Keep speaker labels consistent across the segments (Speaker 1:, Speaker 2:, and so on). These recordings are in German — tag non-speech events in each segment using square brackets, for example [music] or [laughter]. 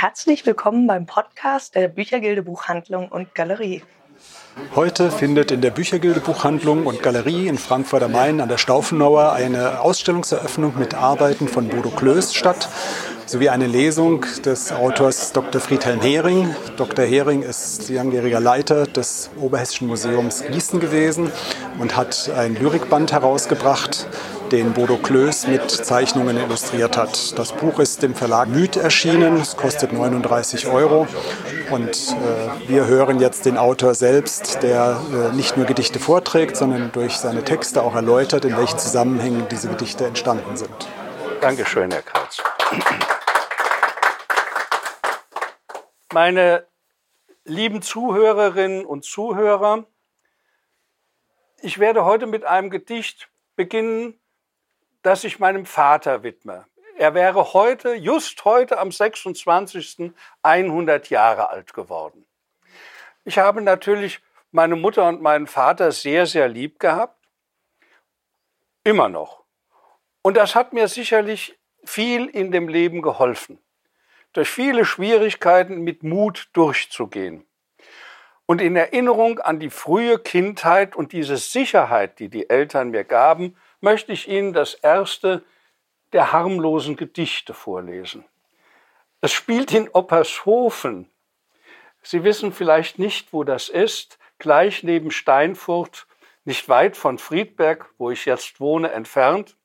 Speaker 1: Herzlich willkommen beim Podcast der Büchergilde Buchhandlung und Galerie.
Speaker 2: Heute findet in der Büchergilde Buchhandlung und Galerie in Frankfurt am Main an der Staufenauer eine Ausstellungseröffnung mit Arbeiten von Bodo Klöß statt, sowie eine Lesung des Autors Dr. Friedhelm Hering. Dr. Hering ist langjähriger Leiter des Oberhessischen Museums Gießen gewesen und hat ein Lyrikband herausgebracht, den Bodo Klöß mit Zeichnungen illustriert hat. Das Buch ist im Verlag Myth erschienen, es kostet 39 Euro und äh, wir hören jetzt den Autor selbst, der äh, nicht nur Gedichte vorträgt, sondern durch seine Texte auch erläutert, in welchen Zusammenhängen diese Gedichte entstanden sind.
Speaker 3: Dankeschön, Herr Kratz. Meine lieben Zuhörerinnen und Zuhörer, ich werde heute mit einem Gedicht beginnen, das ich meinem Vater widme. Er wäre heute, just heute am 26. 100 Jahre alt geworden. Ich habe natürlich meine Mutter und meinen Vater sehr, sehr lieb gehabt. Immer noch. Und das hat mir sicherlich viel in dem Leben geholfen. Durch viele Schwierigkeiten mit Mut durchzugehen. Und in Erinnerung an die frühe Kindheit und diese Sicherheit, die die Eltern mir gaben, möchte ich Ihnen das erste der harmlosen Gedichte vorlesen. Es spielt in Oppershofen. Sie wissen vielleicht nicht, wo das ist, gleich neben Steinfurt, nicht weit von Friedberg, wo ich jetzt wohne, entfernt.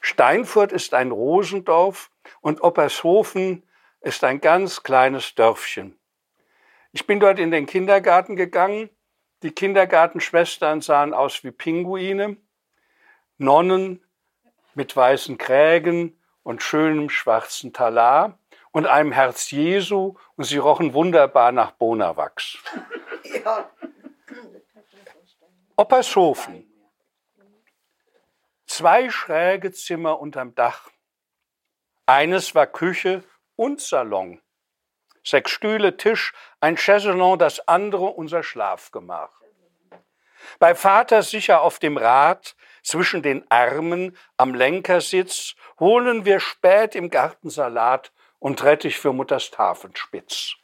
Speaker 3: Steinfurt ist ein Rosendorf und Oppershofen ist ein ganz kleines Dörfchen. Ich bin dort in den Kindergarten gegangen. Die Kindergartenschwestern sahen aus wie Pinguine. Nonnen mit weißen Krägen und schönem schwarzen Talar und einem Herz Jesu und sie rochen wunderbar nach Bonawachs. Ja. Oppershofen. Zwei schräge Zimmer unterm Dach. Eines war Küche und Salon. Sechs Stühle, Tisch, ein Chaiselon, das andere unser Schlafgemach. Bei Vater sicher auf dem Rad, zwischen den Armen am Lenkersitz holen wir spät im Garten Salat und Rettich für Mutters Tafelspitz.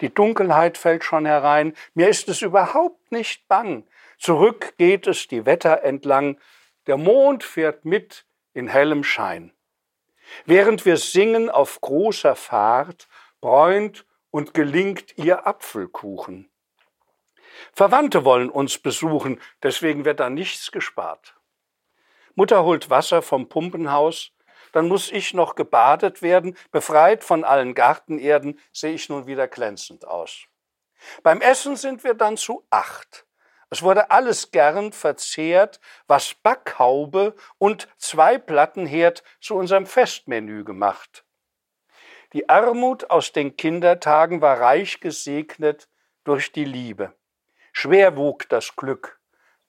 Speaker 3: Die Dunkelheit fällt schon herein, mir ist es überhaupt nicht bang. Zurück geht es die Wetter entlang, der Mond fährt mit in hellem Schein. Während wir singen auf großer Fahrt, bräunt und gelingt ihr Apfelkuchen. Verwandte wollen uns besuchen, deswegen wird da nichts gespart. Mutter holt Wasser vom Pumpenhaus, dann muss ich noch gebadet werden, befreit von allen Gartenerden, sehe ich nun wieder glänzend aus. Beim Essen sind wir dann zu acht. Es wurde alles gern verzehrt, was Backhaube und zwei Plattenherd zu unserem Festmenü gemacht. Die Armut aus den Kindertagen war reich gesegnet durch die Liebe. Schwer wog das Glück,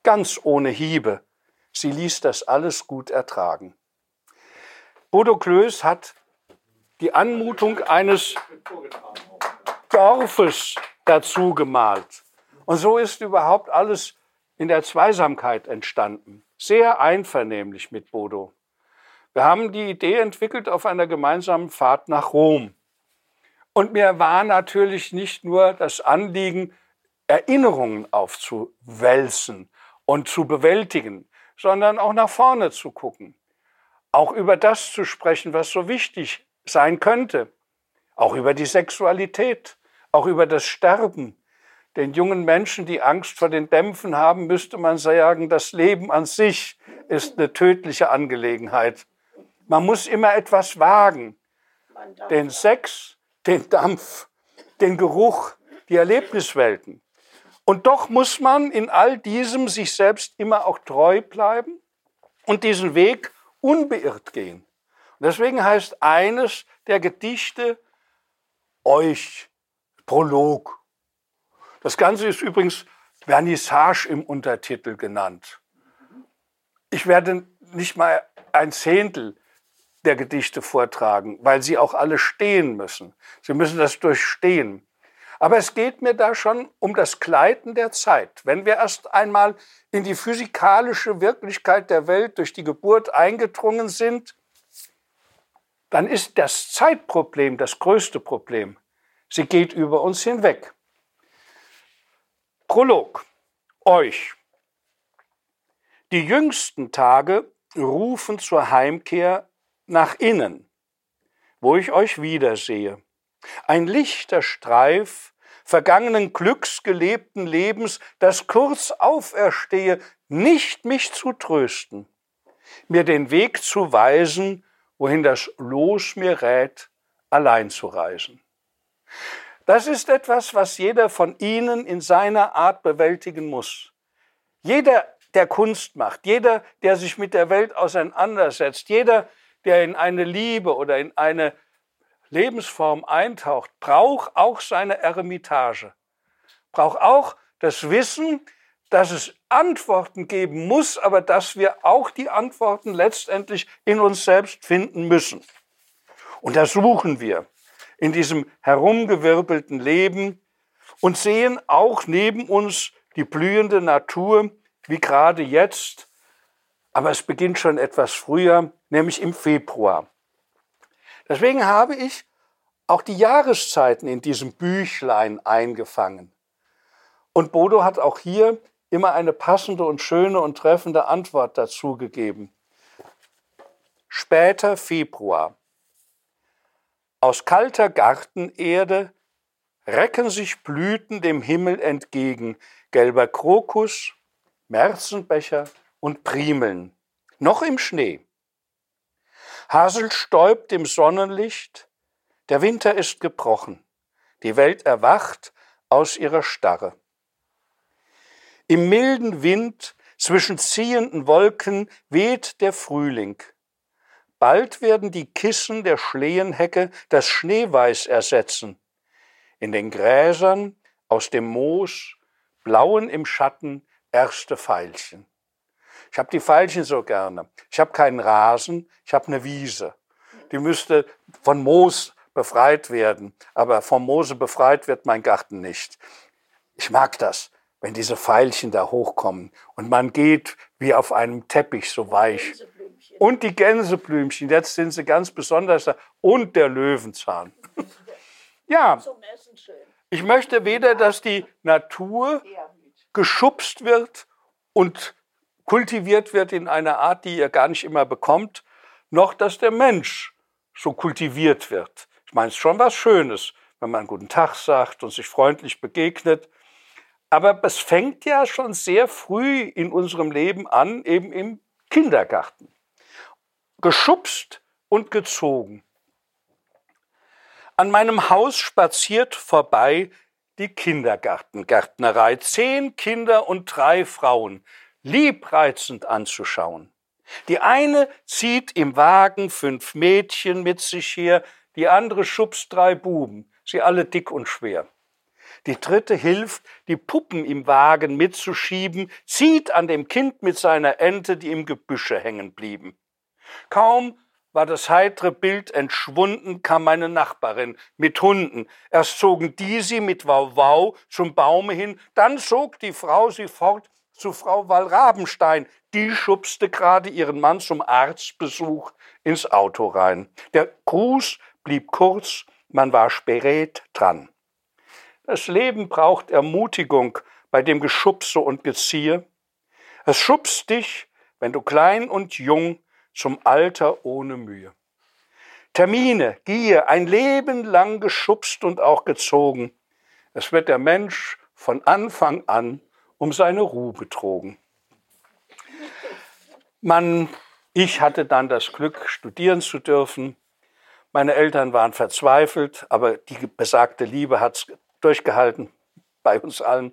Speaker 3: ganz ohne Hiebe. Sie ließ das alles gut ertragen. Bodo Klöß hat die Anmutung eines Dorfes dazu gemalt. Und so ist überhaupt alles in der Zweisamkeit entstanden. Sehr einvernehmlich mit Bodo. Wir haben die Idee entwickelt auf einer gemeinsamen Fahrt nach Rom. Und mir war natürlich nicht nur das Anliegen, Erinnerungen aufzuwälzen und zu bewältigen, sondern auch nach vorne zu gucken. Auch über das zu sprechen, was so wichtig sein könnte. Auch über die Sexualität, auch über das Sterben. Den jungen Menschen, die Angst vor den Dämpfen haben, müsste man sagen, das Leben an sich ist eine tödliche Angelegenheit. Man muss immer etwas wagen. Den Sex, den Dampf, den Geruch, die Erlebniswelten. Und doch muss man in all diesem sich selbst immer auch treu bleiben und diesen Weg unbeirrt gehen. Und deswegen heißt eines der Gedichte euch Prolog. Das Ganze ist übrigens Vernissage im Untertitel genannt. Ich werde nicht mal ein Zehntel der Gedichte vortragen, weil sie auch alle stehen müssen. Sie müssen das durchstehen. Aber es geht mir da schon um das Gleiten der Zeit. Wenn wir erst einmal in die physikalische Wirklichkeit der Welt durch die Geburt eingedrungen sind, dann ist das Zeitproblem das größte Problem. Sie geht über uns hinweg. Prolog. Euch. Die jüngsten Tage rufen zur Heimkehr nach innen, wo ich euch wiedersehe. Ein lichter Streif vergangenen Glücks gelebten Lebens, das kurz auferstehe, nicht mich zu trösten, mir den Weg zu weisen, wohin das Los mir rät, allein zu reisen. Das ist etwas, was jeder von Ihnen in seiner Art bewältigen muss. Jeder, der Kunst macht, jeder, der sich mit der Welt auseinandersetzt, jeder, der in eine Liebe oder in eine Lebensform eintaucht, braucht auch seine Eremitage, braucht auch das Wissen, dass es Antworten geben muss, aber dass wir auch die Antworten letztendlich in uns selbst finden müssen. Und das suchen wir in diesem herumgewirbelten Leben und sehen auch neben uns die blühende Natur, wie gerade jetzt, aber es beginnt schon etwas früher, nämlich im Februar. Deswegen habe ich auch die Jahreszeiten in diesem Büchlein eingefangen. Und Bodo hat auch hier immer eine passende und schöne und treffende Antwort dazu gegeben. Später Februar. Aus kalter Gartenerde recken sich Blüten dem Himmel entgegen, gelber Krokus, Märzenbecher und Primeln, noch im Schnee. Hasel stäubt im Sonnenlicht, der Winter ist gebrochen, die Welt erwacht aus ihrer Starre. Im milden Wind zwischen ziehenden Wolken weht der Frühling. Bald werden die Kissen der Schlehenhecke das Schneeweiß ersetzen. In den Gräsern aus dem Moos blauen im Schatten erste Veilchen. Ich habe die Veilchen so gerne. Ich habe keinen Rasen, ich habe eine Wiese. Die müsste von Moos befreit werden, aber vom Moose befreit wird mein Garten nicht. Ich mag das, wenn diese Veilchen da hochkommen und man geht wie auf einem Teppich so weich. Und die Gänseblümchen, jetzt sind sie ganz besonders da. Und der Löwenzahn. [laughs] Ja, ich möchte weder, dass die Natur geschubst wird und kultiviert wird in einer Art, die ihr gar nicht immer bekommt, noch dass der Mensch so kultiviert wird. Ich meine, es ist schon was Schönes, wenn man einen guten Tag sagt und sich freundlich begegnet. Aber es fängt ja schon sehr früh in unserem Leben an, eben im Kindergarten. Geschubst und gezogen. An meinem Haus spaziert vorbei die Kindergartengärtnerei. Zehn Kinder und drei Frauen liebreizend anzuschauen. Die eine zieht im Wagen fünf Mädchen mit sich her, die andere schubst drei Buben, sie alle dick und schwer. Die dritte hilft, die Puppen im Wagen mitzuschieben, zieht an dem Kind mit seiner Ente, die im Gebüsche hängen blieben. Kaum war das heitere Bild entschwunden, kam meine Nachbarin mit Hunden. Erst zogen die sie mit Wauwau zum Baume hin, dann zog die Frau sie fort zu Frau Wallrabenstein. Die schubste gerade ihren Mann zum Arztbesuch ins Auto rein. Der Gruß blieb kurz, man war spät dran. Das Leben braucht Ermutigung bei dem Geschubse und Geziehe. Es schubst dich, wenn du klein und jung, zum Alter ohne Mühe. Termine, Gier, ein Leben lang geschubst und auch gezogen. Es wird der Mensch von Anfang an um seine Ruhe betrogen. Man, ich hatte dann das Glück, studieren zu dürfen. Meine Eltern waren verzweifelt, aber die besagte Liebe hat durchgehalten bei uns allen.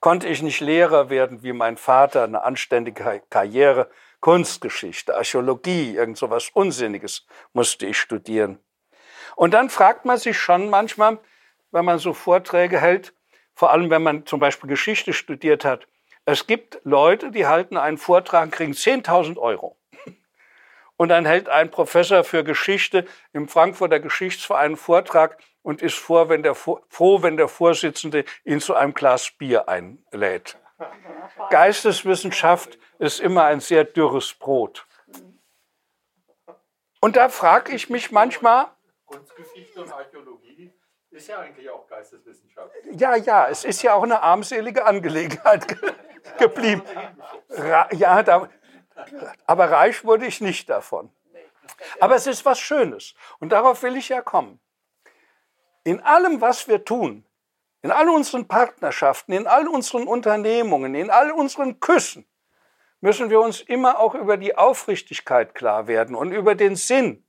Speaker 3: Konnte ich nicht Lehrer werden wie mein Vater, eine anständige Karriere, Kunstgeschichte, Archäologie, irgend so was Unsinniges musste ich studieren. Und dann fragt man sich schon manchmal, wenn man so Vorträge hält, vor allem wenn man zum Beispiel Geschichte studiert hat. Es gibt Leute, die halten einen Vortrag, kriegen 10.000 Euro. Und dann hält ein Professor für Geschichte im Frankfurter Geschichtsverein einen Vortrag und ist froh, wenn der, froh, wenn der Vorsitzende ihn zu einem Glas Bier einlädt. Geisteswissenschaft ist immer ein sehr dürres Brot. Und da frage ich mich manchmal. Ist ja eigentlich auch Geisteswissenschaft. Ja, ja, es ist ja auch eine armselige Angelegenheit [laughs] geblieben. Ja, da, aber reich wurde ich nicht davon. Aber es ist was Schönes. Und darauf will ich ja kommen. In allem, was wir tun, in all unseren Partnerschaften, in all unseren Unternehmungen, in all unseren Küssen, müssen wir uns immer auch über die Aufrichtigkeit klar werden und über den Sinn,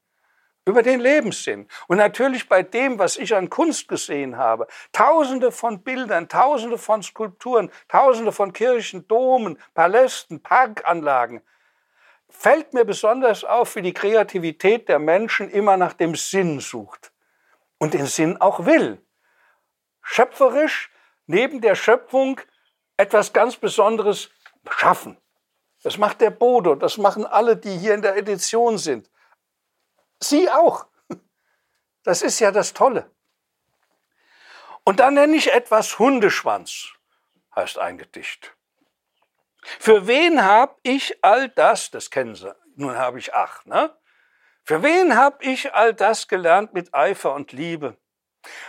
Speaker 3: über den Lebenssinn. Und natürlich bei dem, was ich an Kunst gesehen habe, tausende von Bildern, tausende von Skulpturen, tausende von Kirchen, Domen, Palästen, Parkanlagen, fällt mir besonders auf, wie die Kreativität der Menschen immer nach dem Sinn sucht und den Sinn auch will. Schöpferisch neben der Schöpfung etwas ganz Besonderes schaffen. Das macht der Bodo, das machen alle, die hier in der Edition sind. Sie auch. Das ist ja das Tolle. Und dann nenne ich etwas Hundeschwanz, heißt ein Gedicht. Für wen hab ich all das, das kennen Sie, nun habe ich ach, ne? Für wen hab ich all das gelernt mit Eifer und Liebe?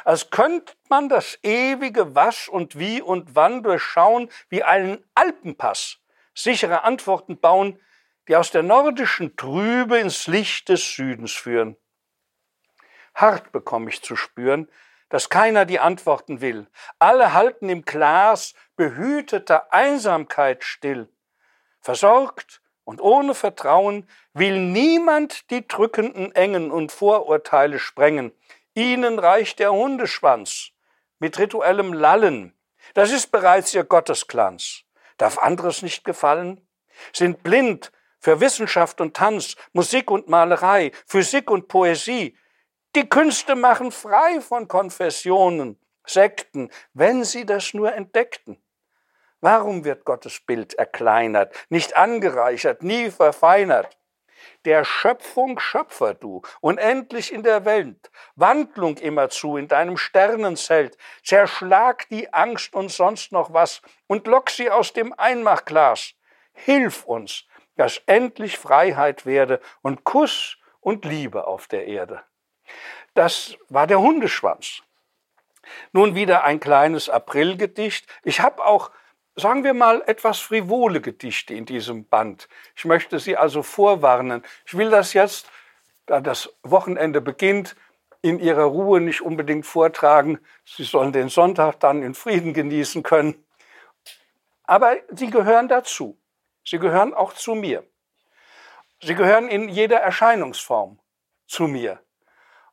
Speaker 3: Als könnte man das ewige Was und Wie und Wann durchschauen wie einen Alpenpass, sichere Antworten bauen, die aus der nordischen Trübe ins Licht des Südens führen. Hart bekomme ich zu spüren, dass keiner die Antworten will. Alle halten im Glas behüteter Einsamkeit still. Versorgt und ohne Vertrauen will niemand die drückenden Engen und Vorurteile sprengen. Ihnen reicht der Hundeschwanz mit rituellem Lallen. Das ist bereits ihr Gottesglanz. Darf anderes nicht gefallen? Sind blind für Wissenschaft und Tanz, Musik und Malerei, Physik und Poesie, die Künste machen frei von Konfessionen, Sekten, wenn sie das nur entdeckten. Warum wird Gottes Bild erkleinert, nicht angereichert, nie verfeinert? Der Schöpfung Schöpfer du, unendlich in der Welt, Wandlung immerzu in deinem Sternenzelt, zerschlag die Angst und sonst noch was und lock sie aus dem Einmachglas. Hilf uns, dass endlich Freiheit werde und Kuss und Liebe auf der Erde. Das war der Hundeschwanz. Nun wieder ein kleines Aprilgedicht. Ich habe auch, sagen wir mal, etwas frivole Gedichte in diesem Band. Ich möchte Sie also vorwarnen. Ich will das jetzt, da das Wochenende beginnt, in Ihrer Ruhe nicht unbedingt vortragen. Sie sollen den Sonntag dann in Frieden genießen können. Aber Sie gehören dazu. Sie gehören auch zu mir. Sie gehören in jeder Erscheinungsform zu mir.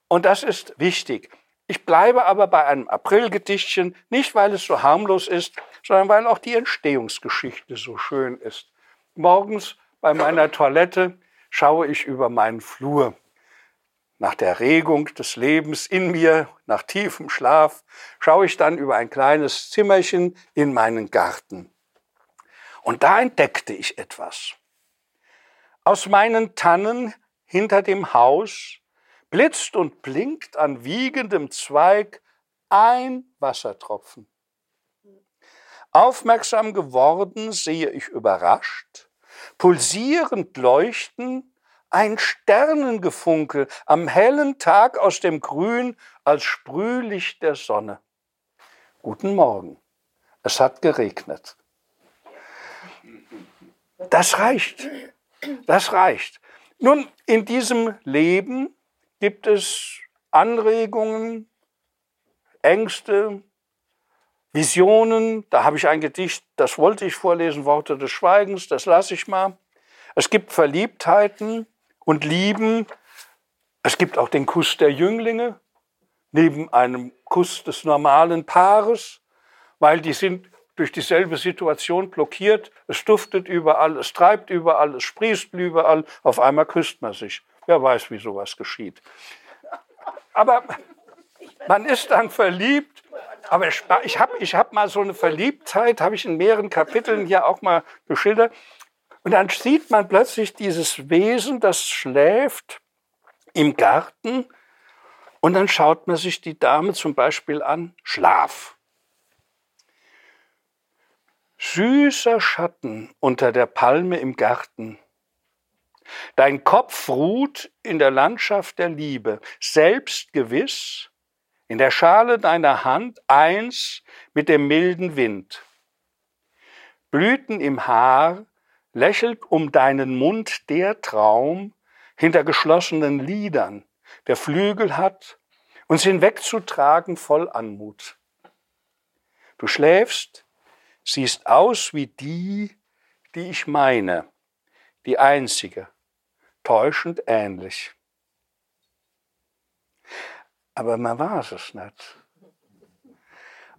Speaker 3: Und das ist wichtig. Ich bleibe aber bei einem Aprilgedichtchen, nicht weil es so harmlos ist, sondern weil auch die Entstehungsgeschichte so schön ist. Morgens bei meiner Toilette schaue ich über meinen Flur. Nach der Regung des Lebens in mir, nach tiefem Schlaf, schaue ich dann über ein kleines Zimmerchen in meinen Garten. Und da entdeckte ich etwas. Aus meinen Tannen hinter dem Haus blitzt und blinkt an wiegendem Zweig ein Wassertropfen. Aufmerksam geworden sehe ich überrascht, pulsierend leuchten, ein Sternengefunkel am hellen Tag aus dem Grün als Sprühlicht der Sonne. Guten Morgen. Es hat geregnet. Das reicht. Das reicht. Nun, in diesem Leben gibt es Anregungen, Ängste, Visionen. Da habe ich ein Gedicht, das wollte ich vorlesen, Worte des Schweigens, das lasse ich mal. Es gibt Verliebtheiten und Lieben. Es gibt auch den Kuss der Jünglinge neben einem Kuss des normalen Paares, weil die sind durch dieselbe Situation blockiert. Es duftet überall, es treibt überall, es sprießt überall. Auf einmal küsst man sich. Wer weiß, wie sowas geschieht. Aber man ist dann verliebt. Aber ich habe ich hab mal so eine Verliebtheit, habe ich in mehreren Kapiteln hier auch mal geschildert. Und dann sieht man plötzlich dieses Wesen, das schläft im Garten. Und dann schaut man sich die Dame zum Beispiel an, Schlaf. Süßer Schatten unter der Palme im Garten Dein Kopf ruht in der Landschaft der Liebe, selbstgewiss, in der Schale deiner Hand eins mit dem milden Wind. Blüten im Haar, lächelt um deinen Mund der Traum hinter geschlossenen Lidern, der Flügel hat, uns hinwegzutragen voll Anmut. Du schläfst, siehst aus wie die, die ich meine, die einzige, täuschend ähnlich. Aber man weiß es nicht,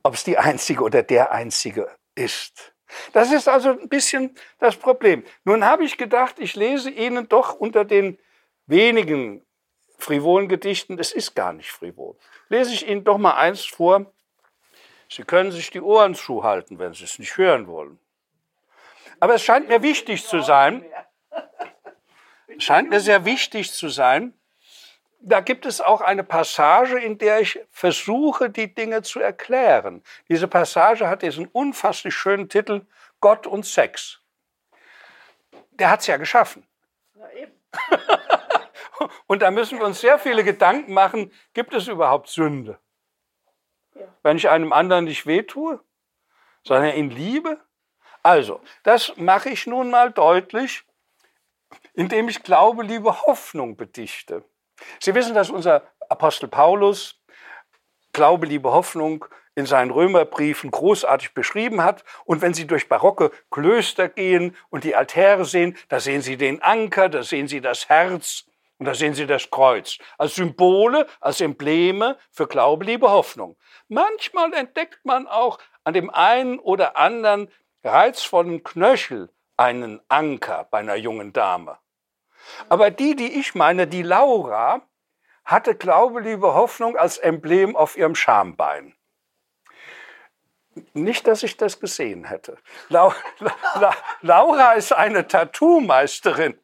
Speaker 3: ob es die einzige oder der einzige ist. Das ist also ein bisschen das Problem. Nun habe ich gedacht, ich lese Ihnen doch unter den wenigen frivolen Gedichten, es ist gar nicht frivol, lese ich Ihnen doch mal eins vor. Sie können sich die Ohren zuhalten, wenn Sie es nicht hören wollen. Aber es scheint mir wichtig zu sein, es scheint mir sehr wichtig zu sein, da gibt es auch eine Passage, in der ich versuche, die Dinge zu erklären. Diese Passage hat diesen unfasslich schönen Titel Gott und Sex. Der hat es ja geschaffen. Na eben. [laughs] und da müssen wir uns sehr viele Gedanken machen, gibt es überhaupt Sünde? Ja. Wenn ich einem anderen nicht wehtue, sondern ihn liebe? Also, das mache ich nun mal deutlich, indem ich Glaube, Liebe, Hoffnung bedichte. Sie wissen, dass unser Apostel Paulus Glaube, Liebe, Hoffnung in seinen Römerbriefen großartig beschrieben hat. Und wenn Sie durch barocke Klöster gehen und die Altäre sehen, da sehen Sie den Anker, da sehen Sie das Herz und da sehen Sie das Kreuz. Als Symbole, als Embleme für Glaube, Liebe, Hoffnung. Manchmal entdeckt man auch an dem einen oder anderen reizvollen Knöchel einen Anker bei einer jungen Dame. Aber die, die ich meine, die Laura, hatte Glaube, Liebe, Hoffnung als Emblem auf ihrem Schambein. Nicht, dass ich das gesehen hätte. [laughs] La La Laura ist eine Tattoo-Meisterin.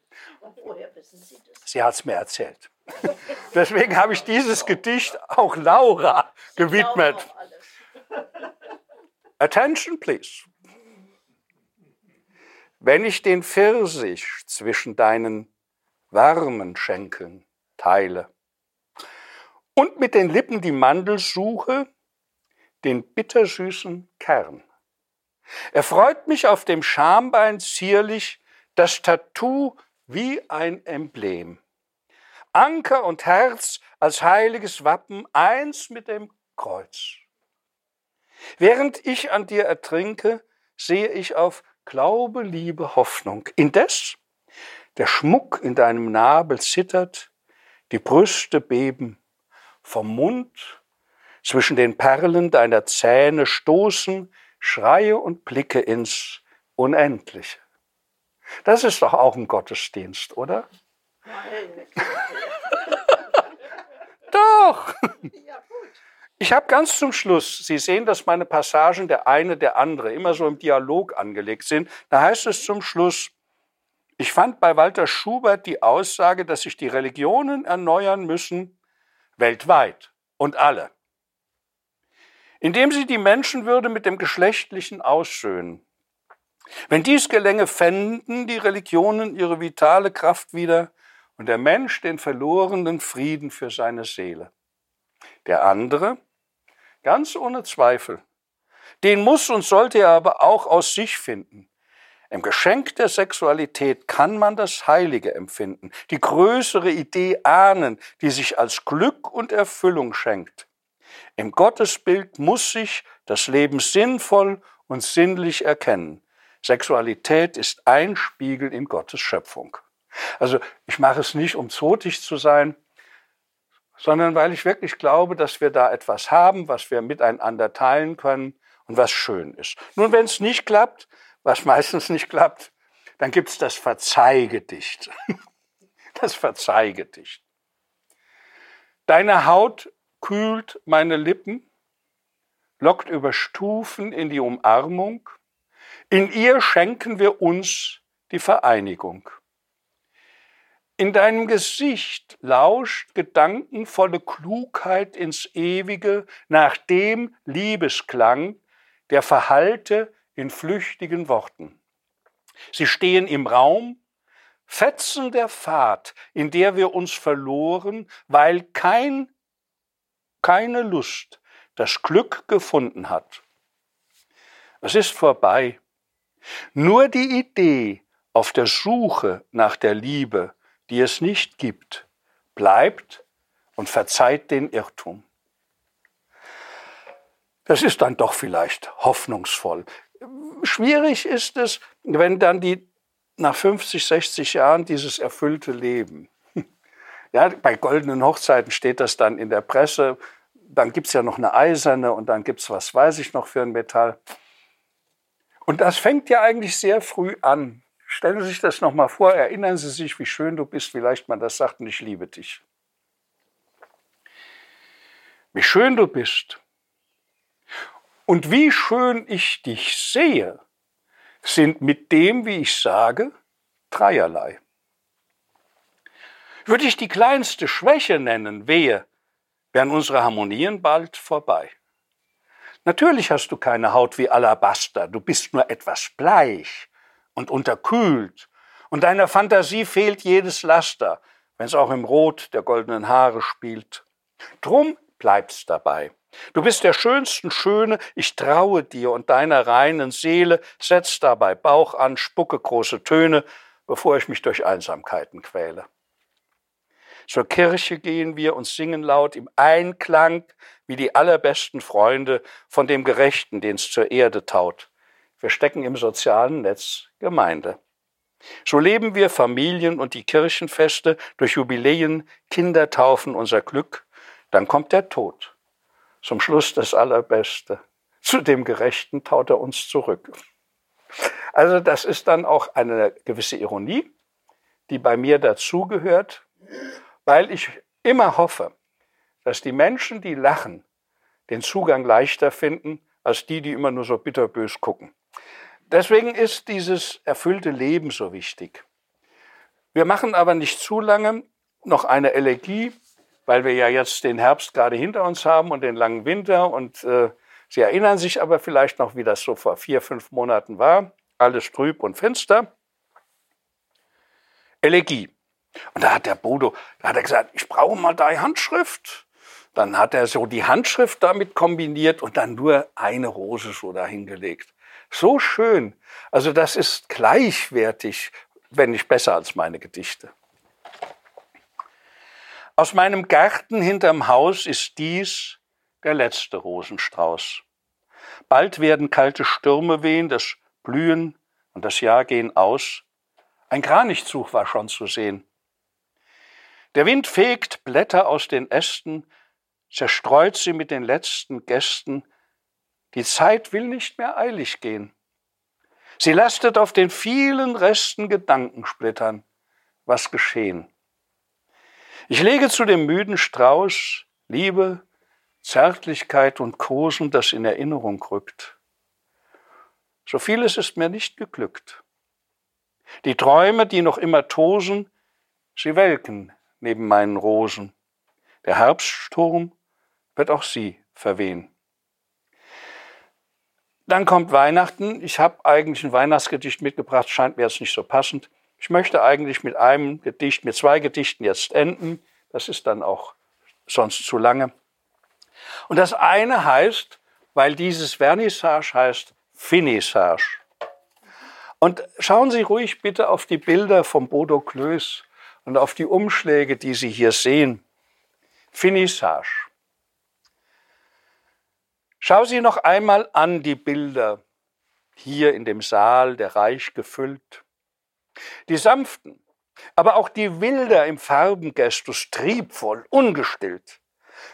Speaker 3: Woher wissen Sie? Sie hat es mir erzählt. [laughs] Deswegen habe ich dieses Gedicht auch Laura gewidmet. Attention, please. Wenn ich den Pfirsich zwischen deinen warmen Schenkeln teile. Und mit den Lippen die Mandel suche, den bittersüßen Kern. Er freut mich auf dem Schambein zierlich, das Tattoo wie ein Emblem. Anker und Herz als heiliges Wappen, eins mit dem Kreuz. Während ich an dir ertrinke, sehe ich auf Glaube, Liebe, Hoffnung. Indes der Schmuck in deinem Nabel zittert, die Brüste beben, vom Mund zwischen den Perlen deiner Zähne stoßen Schreie und Blicke ins Unendliche. Das ist doch auch ein Gottesdienst, oder? Nein. Doch. Ich habe ganz zum Schluss, Sie sehen, dass meine Passagen der eine, der andere immer so im Dialog angelegt sind. Da heißt es zum Schluss, ich fand bei Walter Schubert die Aussage, dass sich die Religionen erneuern müssen, weltweit und alle. Indem sie die Menschenwürde mit dem Geschlechtlichen aussöhnen. Wenn dies gelänge, fänden die Religionen ihre vitale Kraft wieder und der Mensch den verlorenen Frieden für seine Seele. Der andere, ganz ohne Zweifel, den muss und sollte er aber auch aus sich finden. Im Geschenk der Sexualität kann man das Heilige empfinden, die größere Idee ahnen, die sich als Glück und Erfüllung schenkt. Im Gottesbild muss sich das Leben sinnvoll und sinnlich erkennen. Sexualität ist ein Spiegel in Gottes Schöpfung. Also ich mache es nicht, um zotig zu sein, sondern weil ich wirklich glaube, dass wir da etwas haben, was wir miteinander teilen können und was schön ist. Nun, wenn es nicht klappt, was [laughs] meistens nicht klappt, dann gibt es das Verzeihgedicht. [laughs] Das Verzeihgedicht. Deine Haut kühlt meine Lippen, lockt über Stufen in die Umarmung. In ihr schenken wir uns die Vereinigung. In deinem Gesicht lauscht gedankenvolle Klugheit ins Ewige nach dem Liebesklang, der verhallte in flüchtigen Worten. Sie stehen im Raum, Fetzen der Fahrt, in der wir uns verloren, weil kein, keine Lust das Glück gefunden hat. Es ist vorbei. Nur die Idee auf der Suche nach der Liebe, die es nicht gibt, bleibt und verzeiht den Irrtum. Das ist dann doch vielleicht hoffnungsvoll. Schwierig ist es, wenn dann die nach 50, 60 Jahren dieses erfüllte Leben. [laughs] Ja, bei goldenen Hochzeiten steht das dann in der Presse. Dann gibt es ja noch eine eiserne und dann gibt es, was weiß ich noch für ein Metall. Und das fängt ja eigentlich sehr früh an. Stellen Sie sich das nochmal vor, erinnern Sie sich, wie schön du bist, vielleicht man das sagt und ich liebe dich. Wie schön du bist. Und wie schön ich dich sehe, sind mit dem, wie ich sage, dreierlei. Würde ich die kleinste Schwäche nennen, wehe, wären unsere Harmonien bald vorbei. Natürlich hast du keine Haut wie Alabaster, du bist nur etwas bleich und unterkühlt, und deiner Fantasie fehlt jedes Laster, wenn es auch im Rot der goldenen Haare spielt. Drum bleib's dabei. Du bist der schönsten Schöne, ich traue dir und deiner reinen Seele, setz dabei Bauch an, spucke große Töne, bevor ich mich durch Einsamkeiten quäle. Zur Kirche gehen wir und singen laut im Einklang wie die allerbesten Freunde von dem Gerechten, den's zur Erde taut. Wir stecken im sozialen Netz Gemeinde. So leben wir Familien und die Kirchenfeste durch Jubiläen, Kindertaufen unser Glück, dann kommt der Tod zum Schluss das Allerbeste. Zu dem Gerechten taut er uns zurück. Also das ist dann auch eine gewisse Ironie, die bei mir dazugehört, weil ich immer hoffe, dass die Menschen, die lachen, den Zugang leichter finden, als die, die immer nur so bitterbös gucken. Deswegen ist dieses erfüllte Leben so wichtig. Wir machen aber nicht zu lange noch eine Elegie weil wir ja jetzt den Herbst gerade hinter uns haben und den langen Winter. Und äh, Sie erinnern sich aber vielleicht noch, wie das so vor vier, fünf Monaten war. Alles trüb und finster. Elegie. Und da hat der Bodo, da hat er gesagt, ich brauche mal deine Handschrift. Dann hat er so die Handschrift damit kombiniert und dann nur eine Rose so dahingelegt. So schön. Also das ist gleichwertig, wenn nicht besser als meine Gedichte. Aus meinem Garten hinterm Haus ist dies der letzte Rosenstrauß. Bald werden kalte Stürme wehen, das Blühen und das Jahr gehen aus. Ein Kranichzug war schon zu sehen. Der Wind fegt Blätter aus den Ästen, zerstreut sie mit den letzten Gästen. Die Zeit will nicht mehr eilig gehen. Sie lastet auf den vielen Resten Gedankensplittern. Was geschehen? Ich lege zu dem müden Strauß Liebe, Zärtlichkeit und Kosen, das in Erinnerung rückt. So vieles ist mir nicht geglückt. Die Träume, die noch immer tosen, sie welken neben meinen Rosen. Der Herbststurm wird auch sie verwehen. Dann kommt Weihnachten. Ich habe eigentlich ein Weihnachtsgedicht mitgebracht, scheint mir jetzt nicht so passend. Ich möchte eigentlich mit einem Gedicht, mit zwei Gedichten jetzt enden. Das ist dann auch sonst zu lange. Und das eine heißt, weil dieses Vernissage heißt Finissage. Und schauen Sie ruhig bitte auf die Bilder vom Bodo Klöß und auf die Umschläge, die Sie hier sehen. Finissage. Schau Sie noch einmal an die Bilder hier in dem Saal, der reich gefüllt. Die sanften, aber auch die Wilder im Farbengestus, triebvoll, ungestillt,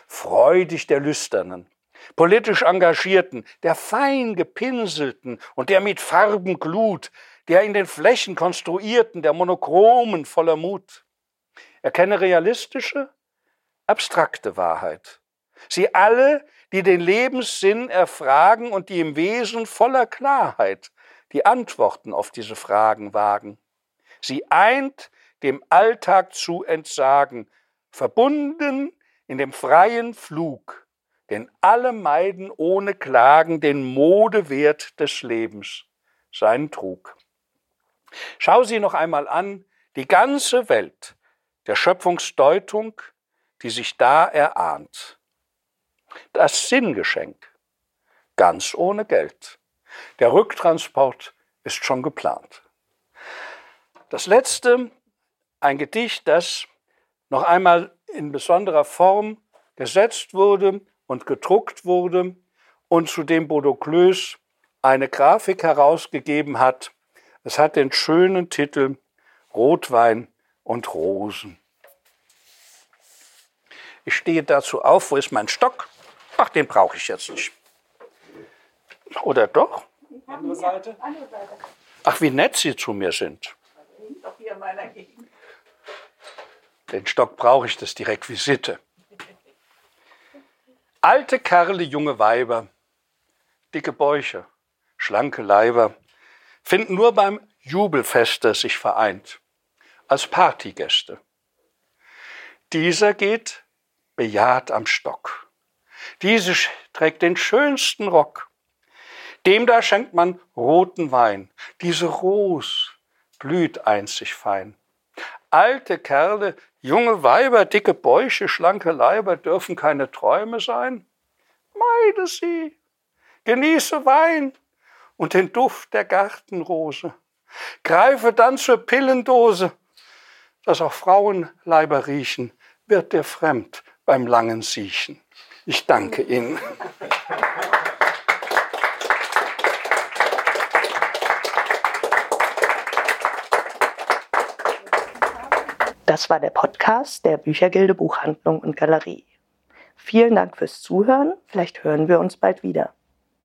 Speaker 3: freudig der Lüsternen, politisch Engagierten, der fein gepinselten und der mit Farben glut, der in den Flächen konstruierten, der Monochromen voller Mut. Erkenne realistische, abstrakte Wahrheit. Sie alle, die den Lebenssinn erfragen und die im Wesen voller Klarheit die Antworten auf diese Fragen wagen. Sie eint, dem Alltag zu entsagen, verbunden in dem freien Flug, den alle meiden ohne Klagen den Modewert des Lebens, seinen Trug. Schau sie noch einmal an, die ganze Welt der Schöpfungsdeutung, die sich da erahnt. Das Sinngeschenk, ganz ohne Geld. Der Rücktransport ist schon geplant. Das letzte, ein Gedicht, das noch einmal in besonderer Form gesetzt wurde und gedruckt wurde und zu dem Bodo Klöß eine Grafik herausgegeben hat. Es hat den schönen Titel Rotwein und Rosen. Ich stehe dazu auf, wo ist mein Stock? Ach, den brauche ich jetzt nicht. Oder doch?
Speaker 2: Andere Seite.
Speaker 3: Ach, wie nett Sie zu mir sind. Den Stock brauche ich, das ist die Requisite. Alte Kerle, junge Weiber, dicke Bäuche, schlanke Leiber, finden nur beim Jubelfeste sich vereint, als Partygäste. Dieser geht bejaht am Stock. Diese trägt den schönsten Rock. Dem da schenkt man roten Wein. Diese Ros blüht einzig fein. Alte Kerle, junge Weiber, dicke Bäuche, schlanke Leiber dürfen keine Träume sein. Meide sie, genieße Wein und den Duft der Gartenrose. Greife dann zur Pillendose, dass auch Frauenleiber riechen, wird dir fremd beim langen Siechen. Ich danke Ihnen.
Speaker 1: Das war der Podcast der Büchergilde Buchhandlung und Galerie. Vielen Dank fürs Zuhören. Vielleicht hören wir uns bald wieder.